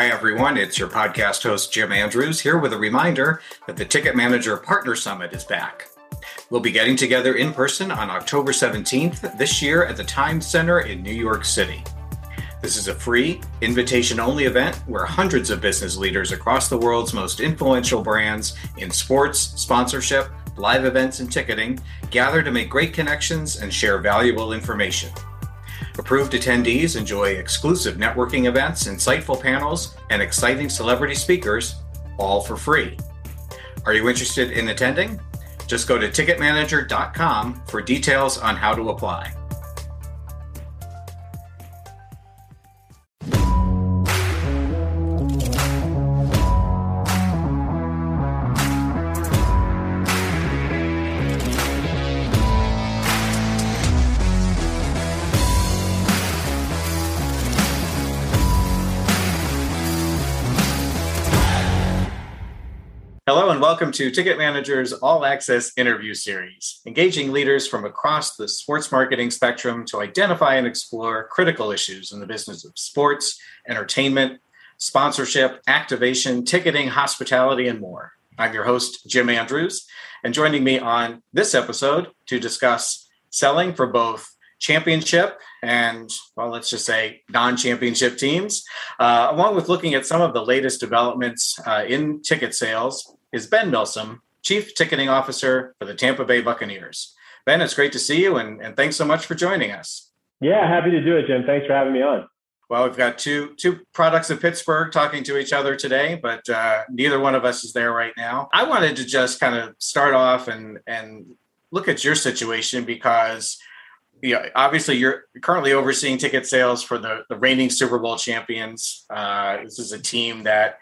Hi, everyone. It's your podcast host, Jim Andrews, here with a reminder that the Ticket Manager Partner Summit is back. We'll be getting together in person on October 17th this year at the Times Center in New York City. This is a free, invitation only event where hundreds of business leaders across the world's most influential brands in sports, sponsorship, live events, and ticketing gather to make great connections and share valuable information. Approved attendees enjoy exclusive networking events, insightful panels, and exciting celebrity speakers, all for free. Are you interested in attending? Just go to ticketmanager.com for details on how to apply. And welcome to Ticket Manager's All Access interview series, engaging leaders from across the sports marketing spectrum to identify and explore critical issues in the business of sports, entertainment, sponsorship, activation, ticketing, hospitality, and more. I'm your host, Jim Andrews, and joining me on this episode to discuss selling for both championship and, well, let's just say non championship teams, uh, along with looking at some of the latest developments uh, in ticket sales is Ben Milsom, Chief Ticketing Officer for the Tampa Bay Buccaneers. Ben, it's great to see you, and, and thanks so much for joining us. Yeah, happy to do it, Jim. Thanks for having me on. Well, we've got two two products of Pittsburgh talking to each other today, but uh, neither one of us is there right now. I wanted to just kind of start off and and look at your situation because you know, obviously you're currently overseeing ticket sales for the, the reigning Super Bowl champions. Uh, this is a team that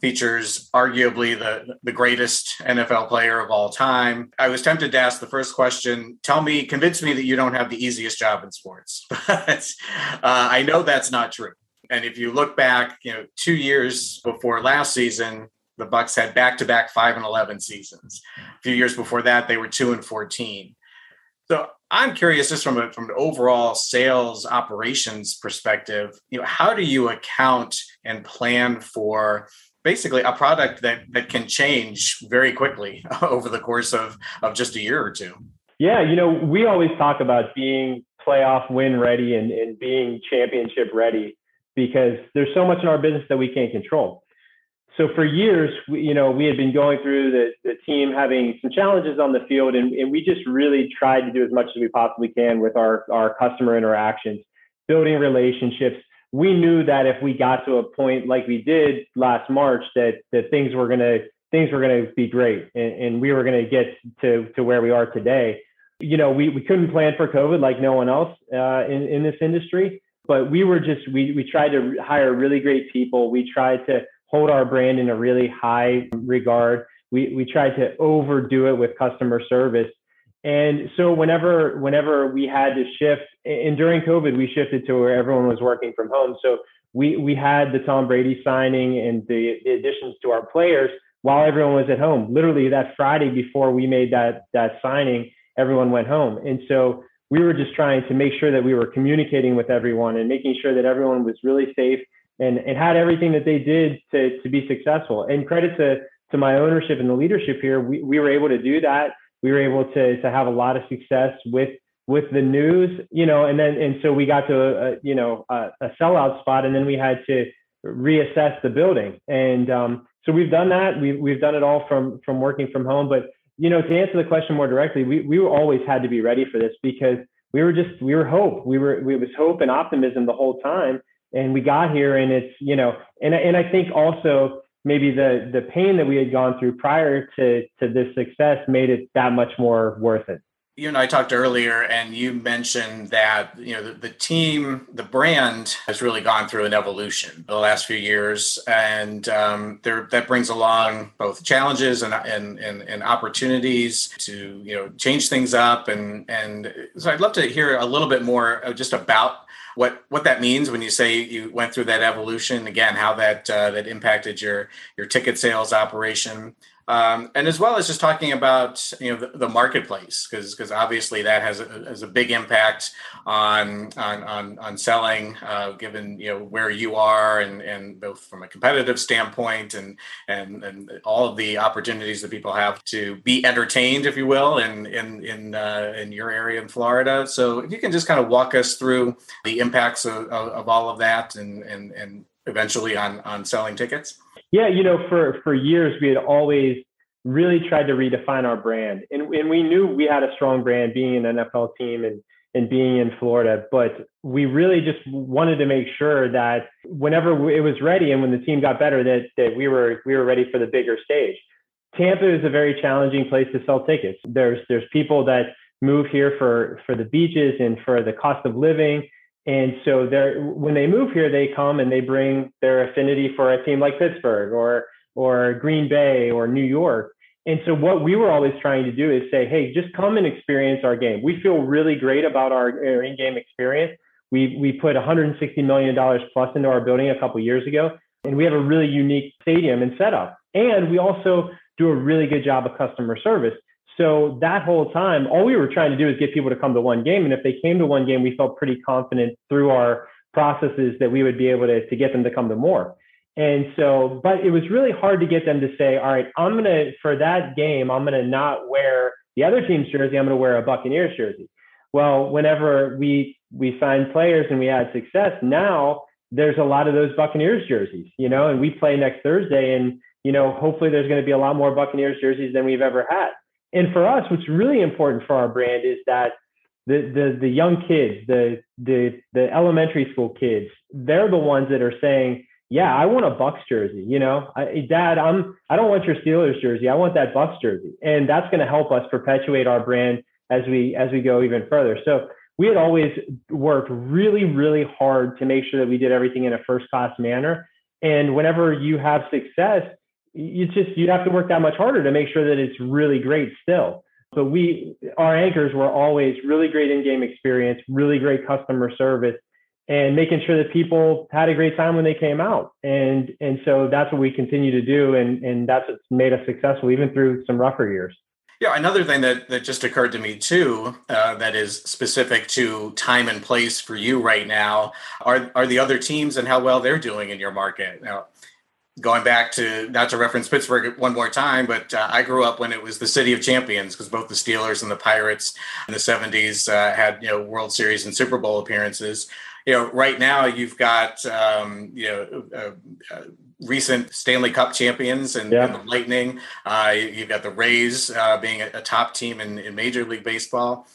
features arguably the, the greatest NFL player of all time. I was tempted to ask the first question tell me, convince me that you don't have the easiest job in sports. But uh, I know that's not true. And if you look back, you know, two years before last season, the Bucs had back-to-back five and eleven seasons. A few years before that, they were two and fourteen. So I'm curious, just from a, from an overall sales operations perspective, you know, how do you account and plan for basically a product that that can change very quickly over the course of of just a year or two. Yeah, you know, we always talk about being playoff win ready and, and being championship ready because there's so much in our business that we can't control. So for years, we, you know, we had been going through the, the team having some challenges on the field, and, and we just really tried to do as much as we possibly can with our, our customer interactions, building relationships, we knew that if we got to a point like we did last March, that that things were gonna things were gonna be great, and, and we were gonna get to to where we are today. You know, we we couldn't plan for COVID like no one else uh, in in this industry, but we were just we we tried to hire really great people. We tried to hold our brand in a really high regard. We we tried to overdo it with customer service and so whenever whenever we had to shift, and during COVID, we shifted to where everyone was working from home. So we we had the Tom Brady signing and the, the additions to our players while everyone was at home. Literally that Friday before we made that that signing, everyone went home. And so we were just trying to make sure that we were communicating with everyone and making sure that everyone was really safe and, and had everything that they did to, to be successful. And credit to, to my ownership and the leadership here, we, we were able to do that we were able to to have a lot of success with with the news, you know, and then and so we got to a, you know a, a sellout spot, and then we had to reassess the building, and um, so we've done that. We've we've done it all from from working from home, but you know, to answer the question more directly, we we always had to be ready for this because we were just we were hope. We were we was hope and optimism the whole time, and we got here, and it's you know, and and I think also maybe the the pain that we had gone through prior to to this success made it that much more worth it you and I talked earlier, and you mentioned that you know the, the, team, the brand has really gone through an evolution the last few years, and um, there that brings along both challenges and, and and and opportunities to you know change things up, and and so I'd love to hear a little bit more just about what what that means when you say you went through that evolution again how that uh, that impacted your your ticket sales operation um, and as well as just talking about you know the, the marketplace because because obviously that has a, has a big impact on on on, on selling uh, given you know where you are and and both from a competitive standpoint and and and all of the opportunities that people have to be entertained if you will in in in uh, in your area in Florida. So if you can just kind of walk us through the impacts of, of, of all of that and and and eventually on on selling tickets yeah, you know, for for years we had always really tried to redefine our brand, and and we knew we had a strong brand being an NFL team and and being in Florida, but we really just wanted to make sure that whenever it was ready and when the team got better, that that we were we were ready for the bigger stage. Tampa is a very challenging place to sell tickets. There's there's people that move here for for the beaches and for the cost of living and so they're when they move here, they come and they bring their affinity for a team like Pittsburgh or or Green Bay or New York. And so what we were always trying to do is say, hey, just come and experience our game. We feel really great about our, our in-game experience. We we put 160 million dollars plus into our building a couple years ago, and we have a really unique stadium and setup. And we also do a really good job of customer service. So that whole time, all we were trying to do is get people to come to one game. And if they came to one game, we felt pretty confident through our processes that we would be able to, to get them to come to more. And so, but it was really hard to get them to say, all right, I'm going to, for that game, I'm going to not wear the other team's jersey. I'm going to wear a Buccaneers jersey. Well, whenever we, we signed players and we had success, now there's a lot of those Buccaneers jerseys, you know, and we play next Thursday and, you know, hopefully there's going to be a lot more Buccaneers jerseys than we've ever had. And for us, what's really important for our brand is that the the the young kids, the the the elementary school kids, they're the ones that are saying, "Yeah, I want a Bucs jersey." You know, I, Dad, I'm I don't want your Steelers jersey. I want that Bucs jersey, and that's going to help us perpetuate our brand as we as we go even further. So we had always worked really really hard to make sure that we did everything in a first class manner. And whenever you have success, you just you have to work that much harder to make sure that it's really great still. So we our anchors were always really great in-game experience, really great customer service, and making sure that people had a great time when they came out. And and so that's what we continue to do, and and that's what's made us successful even through some rougher years. Yeah, another thing that, that just occurred to me too, uh, that is specific to time and place for you right now, are are the other teams and how well they're doing in your market. Now, going back to not to reference Pittsburgh one more time, but uh, I grew up when it was the city of champions because both the Steelers and the Pirates in the 70s uh, had you know World Series and Super Bowl appearances. You know, right now you've got um, you know uh, uh recent Stanley Cup champions and, yeah. and the Lightning. Uh, you've got the Rays uh, being a, a, top team in, in Major League Baseball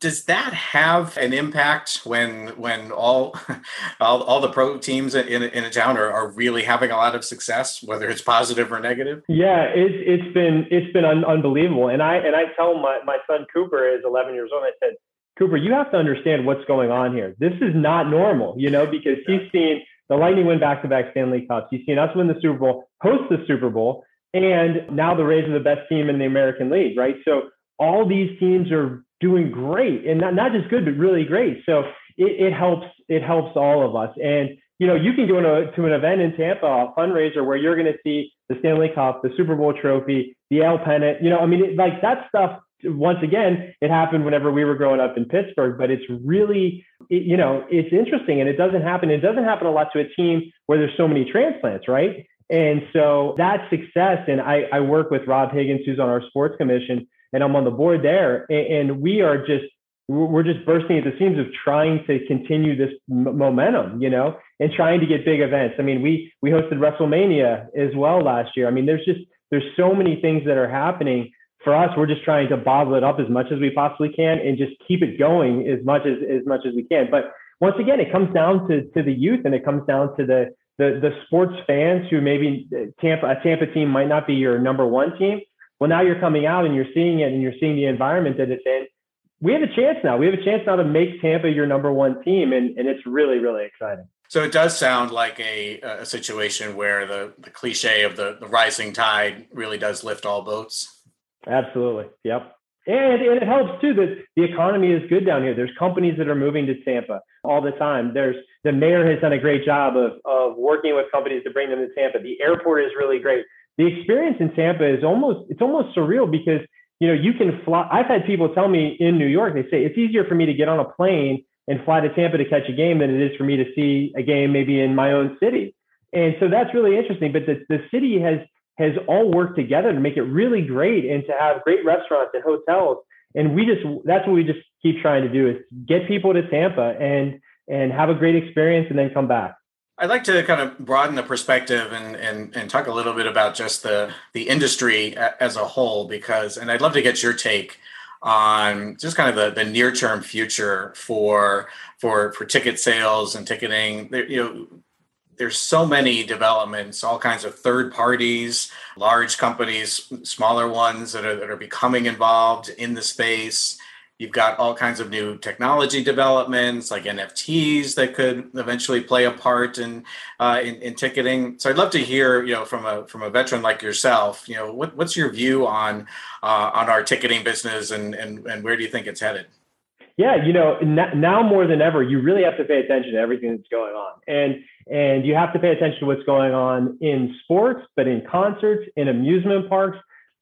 does that have an impact when when all all, all the pro teams in, in a town are, are really having a lot of success whether it's positive or negative? Yeah it's it's been it's been un- unbelievable. And i and i tell my my son cooper is 11 years old i said cooper you have to understand what's going on here. This is not normal you know because he's seen the lightning win back-to-back stanley cups. He's seen us win the super bowl host the super bowl and now the rays are the best team in the american league right? So all these teams are doing great and not, not just good, but really great. So it, it helps, it helps all of us. And, you know, you can go to, to an event in Tampa, a fundraiser where you're going to see the Stanley Cup, the Super Bowl trophy, the L pennant, you know, I mean, it, like that stuff, once again, it happened whenever we were growing up in Pittsburgh, but it's really, it, you know, it's interesting and it doesn't happen. It doesn't happen a lot to a team where there's so many transplants, right? And so that success, and I, I work with Rob Higgins, who's on our sports commission, and I'm on the board there. And, we are just we're just bursting at the seams of trying to continue this m- momentum, you know, and trying to get big events. I mean, we we hosted WrestleMania as well last year. I mean, there's just there's so many things that are happening. For us, we're just trying to bottle it up as much as we possibly can and just keep it going as much as as much as we can. But once again, it comes down to to the youth and it comes down to the the the sports fans who maybe Tampa a Tampa team might not be your number one team, well, now you're coming out and you're seeing it and you're seeing the environment that it's in. We have a chance now. We have a chance now to make Tampa your number one team, and, and it's really, really exciting. So it does sound like a, a situation where the, the cliche of the, the rising tide really does lift all boats. Absolutely. Yep. And, and it helps too that the economy is good down here. There's companies that are moving to Tampa all the time. There's the mayor has done a great job of, of working with companies to bring them to Tampa. The airport is really great. The experience in Tampa is almost it's almost surreal because you know you can fly. I've had people tell me in New York they say it's easier for me to get on a plane and fly to Tampa to catch a game than it is for me to see a game maybe in my own city. And so that's really interesting. But the, the city has has all worked together to make it really great and to have great restaurants and hotels. And we just that's what we just keep trying to do is get people to Tampa and and have a great experience and then come back. I'd like to kind of broaden the perspective and, and, and talk a little bit about just the, the industry as a whole, because, and I'd love to get your take on just kind of the, the near term future for, for, for ticket sales and ticketing. There, you know, there's so many developments, all kinds of third parties, large companies, smaller ones that are, that are becoming involved in the space. You've got all kinds of new technology developments like NFTs that could eventually play a part in, uh, in, in ticketing. So I'd love to hear, you know, from a from a veteran like yourself, you know, what, what's your view on uh, on our ticketing business and, and and where do you think it's headed? Yeah, you know, now more than ever, you really have to pay attention to everything that's going on, and and you have to pay attention to what's going on in sports, but in concerts, in amusement parks,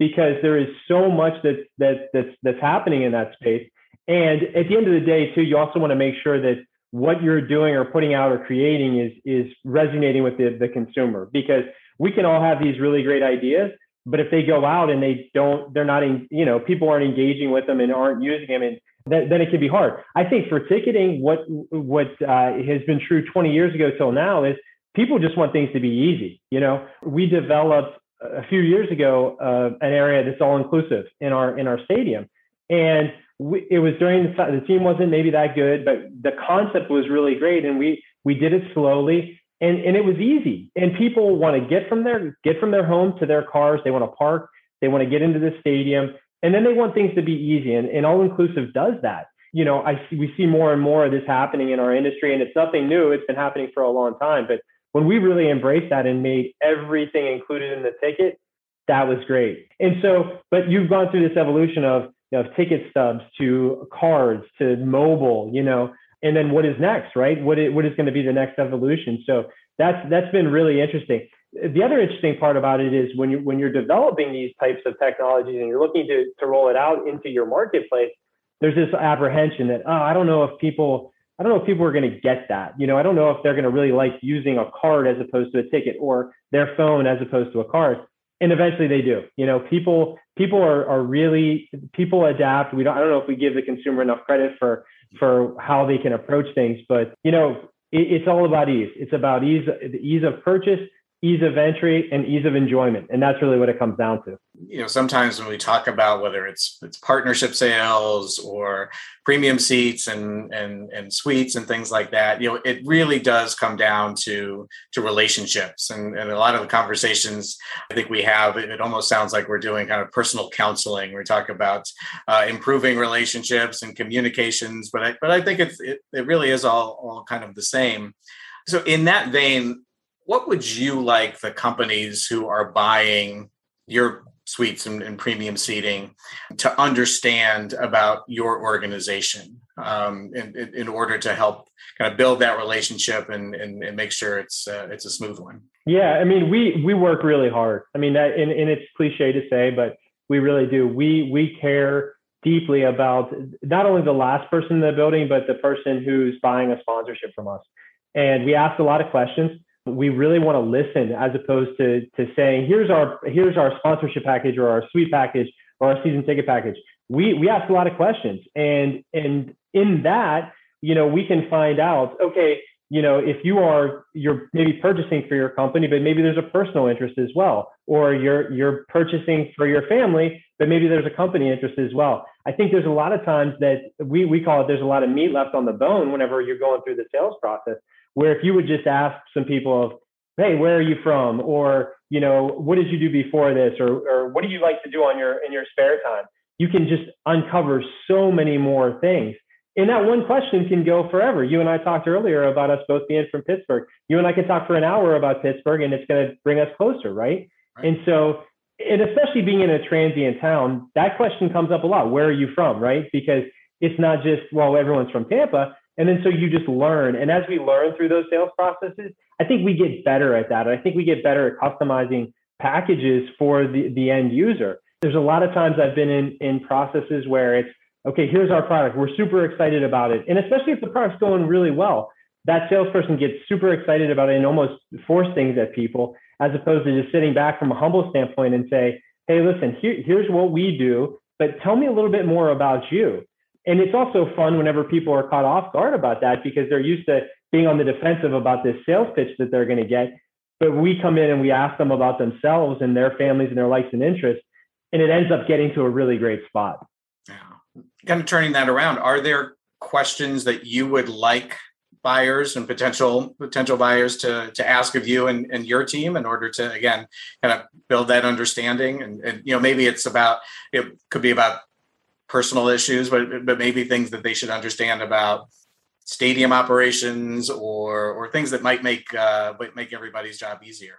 because there is so much that's that, that's that's happening in that space. And at the end of the day, too, you also want to make sure that what you're doing or putting out or creating is is resonating with the, the consumer. Because we can all have these really great ideas but if they go out and they don't they're not in, you know people aren't engaging with them and aren't using them and then, then it can be hard. I think for ticketing what what uh, has been true 20 years ago till now is people just want things to be easy you know? We developed a few years ago uh, an area that's all inclusive in our in our stadium, and we, it was during the the team wasn't maybe that good, but the concept was really great, and we we did it slowly, and and it was easy, and people want to get from their get from their home to their cars, they want to park, they want to get into the stadium, and then they want things to be easy, and, and all inclusive does that. You know, I see, we see more and more of this happening in our industry, and it's nothing new. It's been happening for a long time, but when we really embraced that and made everything included in the ticket, that was great. And so, but you've gone through this evolution of, you know, ticket stubs to cards to mobile, you know, and then what is next, right? What is, what is going to be the next evolution? So that's that's been really interesting. The other interesting part about it is when you when you're developing these types of technologies and you're looking to to roll it out into your marketplace, there's this apprehension that oh, I don't know if people I don't know if people are going to get that. You know, I don't know if they're going to really like using a card as opposed to a ticket or their phone as opposed to a card. And eventually they do. You know, people people are are really people adapt. We don't I don't know if we give the consumer enough credit for for how they can approach things, but you know, it, it's all about ease. It's about ease the ease of purchase ease of entry and ease of enjoyment and that's really what it comes down to you know sometimes when we talk about whether it's it's partnership sales or premium seats and and and suites and things like that you know it really does come down to to relationships. And and a lot of the conversations i think we have it, it almost sounds like we're doing kind of personal counseling. We talk about uh, improving relationships and communications but i but i think it's it, it really is all all kind of the same. So in that vein what would you like the companies who are buying your suites and, and premium seating to understand about your organization um, in, in, order to help kind of build that relationship and, and, and make sure it's uh, it's a smooth one. Yeah i mean we we work really hard. I mean that and, and it's cliche to say but we really do. We we care deeply about not only the last person in the building but the person who's buying a sponsorship from us. And we ask a lot of questions we really want to listen as opposed to to saying here's our here's our sponsorship package or our suite package or our season ticket package. We we ask a lot of questions. And and in that you know we can find out okay you know if you are you're maybe purchasing for your company but maybe there's a personal interest as well. Or you're you're purchasing for your family but maybe there's a company interest as well. I think there's a lot of times that we we call it there's a lot of meat left on the bone whenever you're going through the sales process where if you would just ask some people hey, where are you from? Or, you know, what did you do before this? Or, or what do you like to do on your in your spare time? You can just uncover so many more things. And that one question can go forever. You and I talked earlier about us both being from Pittsburgh. You and I can talk for an hour about Pittsburgh and it's going to bring us closer, right? right? And so, and especially being in a transient town, that question comes up a lot. Where are you from, right? Because it's not just, well, everyone's from Tampa. And then so you just learn. And as we learn through those sales processes, I think we get better at that. I think we get better at customizing packages for the, the end user. There's a lot of times I've been in, in processes where it's, okay, here's our product. We're super excited about it. And especially if the product's going really well, that salesperson gets super excited about it and almost force things at people as opposed to just sitting back from a humble standpoint and say, hey, listen, here, here's what we do, but tell me a little bit more about you. And it's also fun whenever people are caught off guard about that because they're used to being on the defensive about this sales pitch that they're going to get. But we come in and we ask them about themselves and their families and their likes and interests, and it ends up getting to a really great spot. Yeah. Kind of turning that around, are there questions that you would like buyers and potential potential buyers to to ask of you and, and your team in order to again kind of build that understanding and, and you know maybe it's about it could be about personal issues but but maybe things that they should understand about stadium operations or or things that might make uh make everybody's job easier.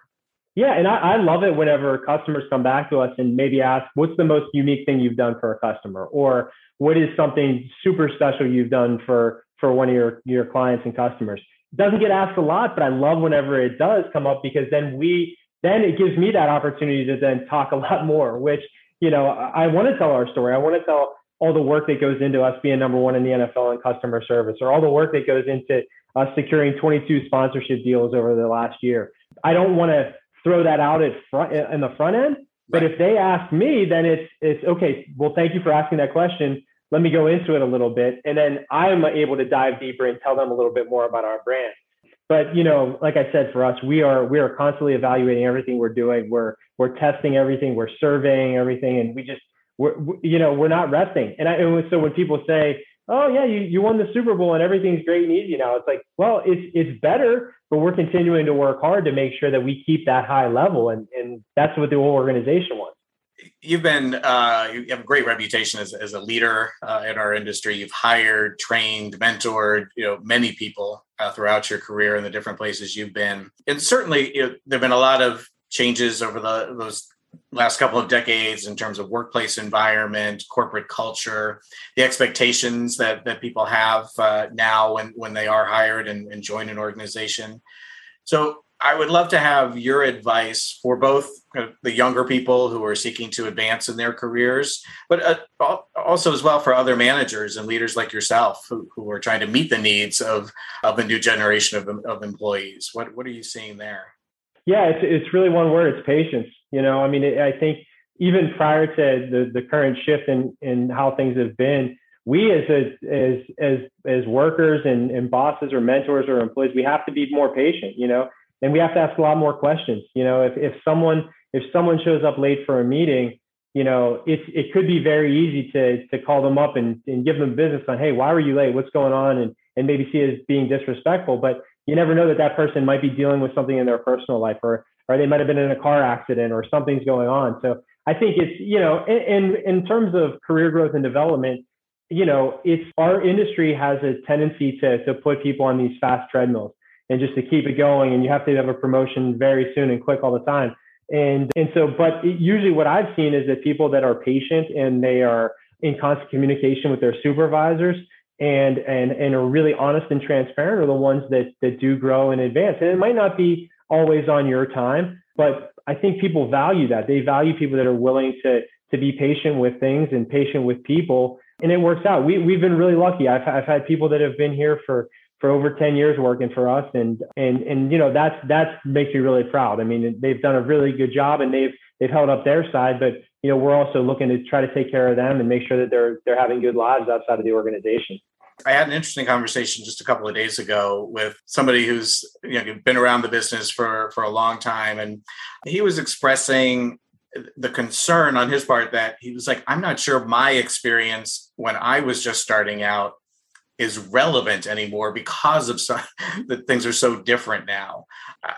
Yeah and I, I love it whenever customers come back to us and maybe ask what's the most unique thing you've done for a customer? Or what is something super special you've done for for one of your your clients and customers? It doesn't get asked a lot but i love whenever it does come up because then we then it gives me that opportunity to then talk a lot more which you know i, I want to tell our story i want to tell all the work that goes into us being number one in the nfl in customer service or all the work that goes into us securing 22 sponsorship deals over the last year i don't want to throw that out at front in the front end but right. if they ask me, then it's it's okay. Well, thank you for asking that question. Let me go into it a little bit, and then I'm able to dive deeper and tell them a little bit more about our brand. But you know, like I said, for us, we are we are constantly evaluating everything we're doing. We're we're testing everything. We're surveying everything, and we just we're you know we're not resting. And I and so when people say, "Oh yeah, you you won the Super Bowl and everything's great and easy now," it's like, well, it's it's better, but we're continuing to work hard to make sure that we keep that high level, and and that's what the whole organization wants. You've been uh, you have a great reputation as, as a leader uh, in our industry. You've hired, trained, mentored, you know, many people uh, throughout your career in the different places you've been, and certainly you know, there've been a lot of changes over the those last couple of decades in terms of workplace environment, corporate culture, the expectations that that people have uh, now when when they are hired and, and join an organization. So I would love to have your advice for both the younger people who are seeking to advance in their careers, but uh, also as well for other managers and leaders like yourself who, who are trying to meet the needs of, of a new generation of, of employees. What, what are you seeing there? Yeah, it's, it's really one word. It's patience. You know, I mean, it, I think even prior to the, the current shift in, in how things have been, we as a, as as as workers and, and bosses or mentors or employees, we have to be more patient. You know, and we have to ask a lot more questions. You know, if, if someone if someone shows up late for a meeting, you know, it it could be very easy to to call them up and, and give them business on, hey, why were you late? What's going on? And and maybe see it as being disrespectful. But you never know that that person might be dealing with something in their personal life, or or they might have been in a car accident, or something's going on. So I think it's you know, in in terms of career growth and development, you know, it's our industry has a tendency to to put people on these fast treadmills and just to keep it going. And you have to have a promotion very soon and quick all the time. And and so, but usually what I've seen is that people that are patient and they are in constant communication with their supervisors and and and are really honest and transparent are the ones that that do grow and advance. And it might not be always on your time, but I think people value that. They value people that are willing to to be patient with things and patient with people, and it works out. We we've been really lucky. I've I've had people that have been here for for over 10 years working for us and and and you know that's that's makes me really proud i mean they've done a really good job and they've they've held up their side but you know we're also looking to try to take care of them and make sure that they're they're having good lives outside of the organization. I had an interesting conversation just a couple of days ago with somebody who's you know been around the business for for a long time, and he was expressing the concern on his part that he was like, I'm not sure my experience when I was just starting out is relevant anymore because of some that things are so different now.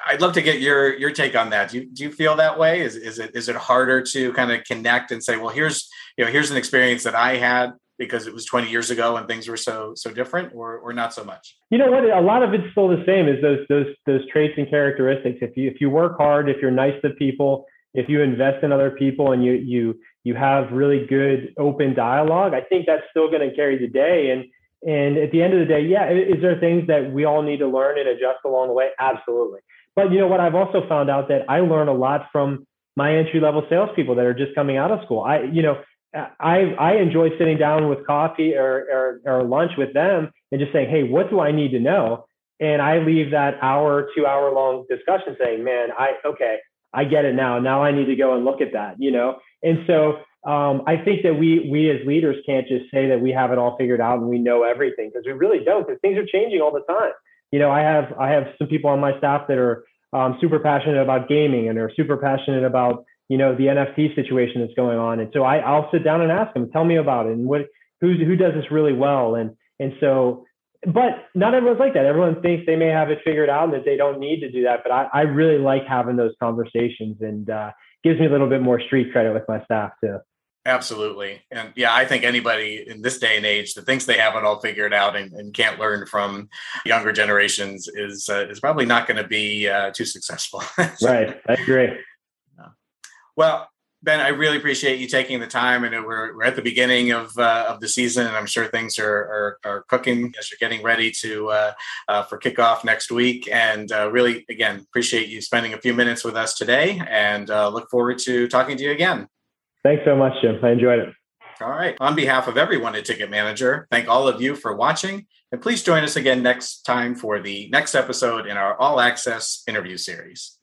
I'd love to get your your take on that. Do you, do you feel that way? Is is it is it harder to kind of connect and say, well, here's you know here's an experience that I had because it was 20 years ago and things were so so different, or or not so much? You know what? A lot of it's still the same. Is those those those traits and characteristics. If you if you work hard, if you're nice to people, if you invest in other people, and you you you have really good open dialogue, I think that's still going to carry the day. And and at the end of the day, yeah, is there things that we all need to learn and adjust along the way? Absolutely. But you know what? I've also found out that I learn a lot from my entry level salespeople that are just coming out of school. I, you know, I I enjoy sitting down with coffee or, or, or lunch with them and just saying, hey, what do I need to know? And I leave that hour, two hour long discussion saying, man, I okay, I get it now. Now I need to go and look at that, you know. And so um, I think that we we as leaders can't just say that we have it all figured out and we know everything because we really don't. Because things are changing all the time. You know, I have I have some people on my staff that are um, super passionate about gaming and are super passionate about you know the NFT situation that's going on. And so I, I'll sit down and ask them, tell me about it and what who who does this really well. And and so, but not everyone's like that. Everyone thinks they may have it figured out and that they don't need to do that. But I, I really like having those conversations and uh, gives me a little bit more street credit with my staff too. Absolutely. And yeah, I think anybody in this day and age that thinks they have it all figured out and, and can't learn from younger generations is uh, is probably not going to be uh, too successful. right. I agree. Well, Ben, I really appreciate you taking the time, and we're, we're at the beginning of uh, of the season, and I'm sure things are are, are cooking as you're getting ready to uh, uh, for kickoff next week. And uh, really, again, appreciate you spending a few minutes with us today, and uh, look forward to talking to you again. Thanks so much, Jim. I enjoyed it. All right. On behalf of everyone at Ticket Manager, thank all of you for watching, and please join us again next time for the next episode in our All Access interview series.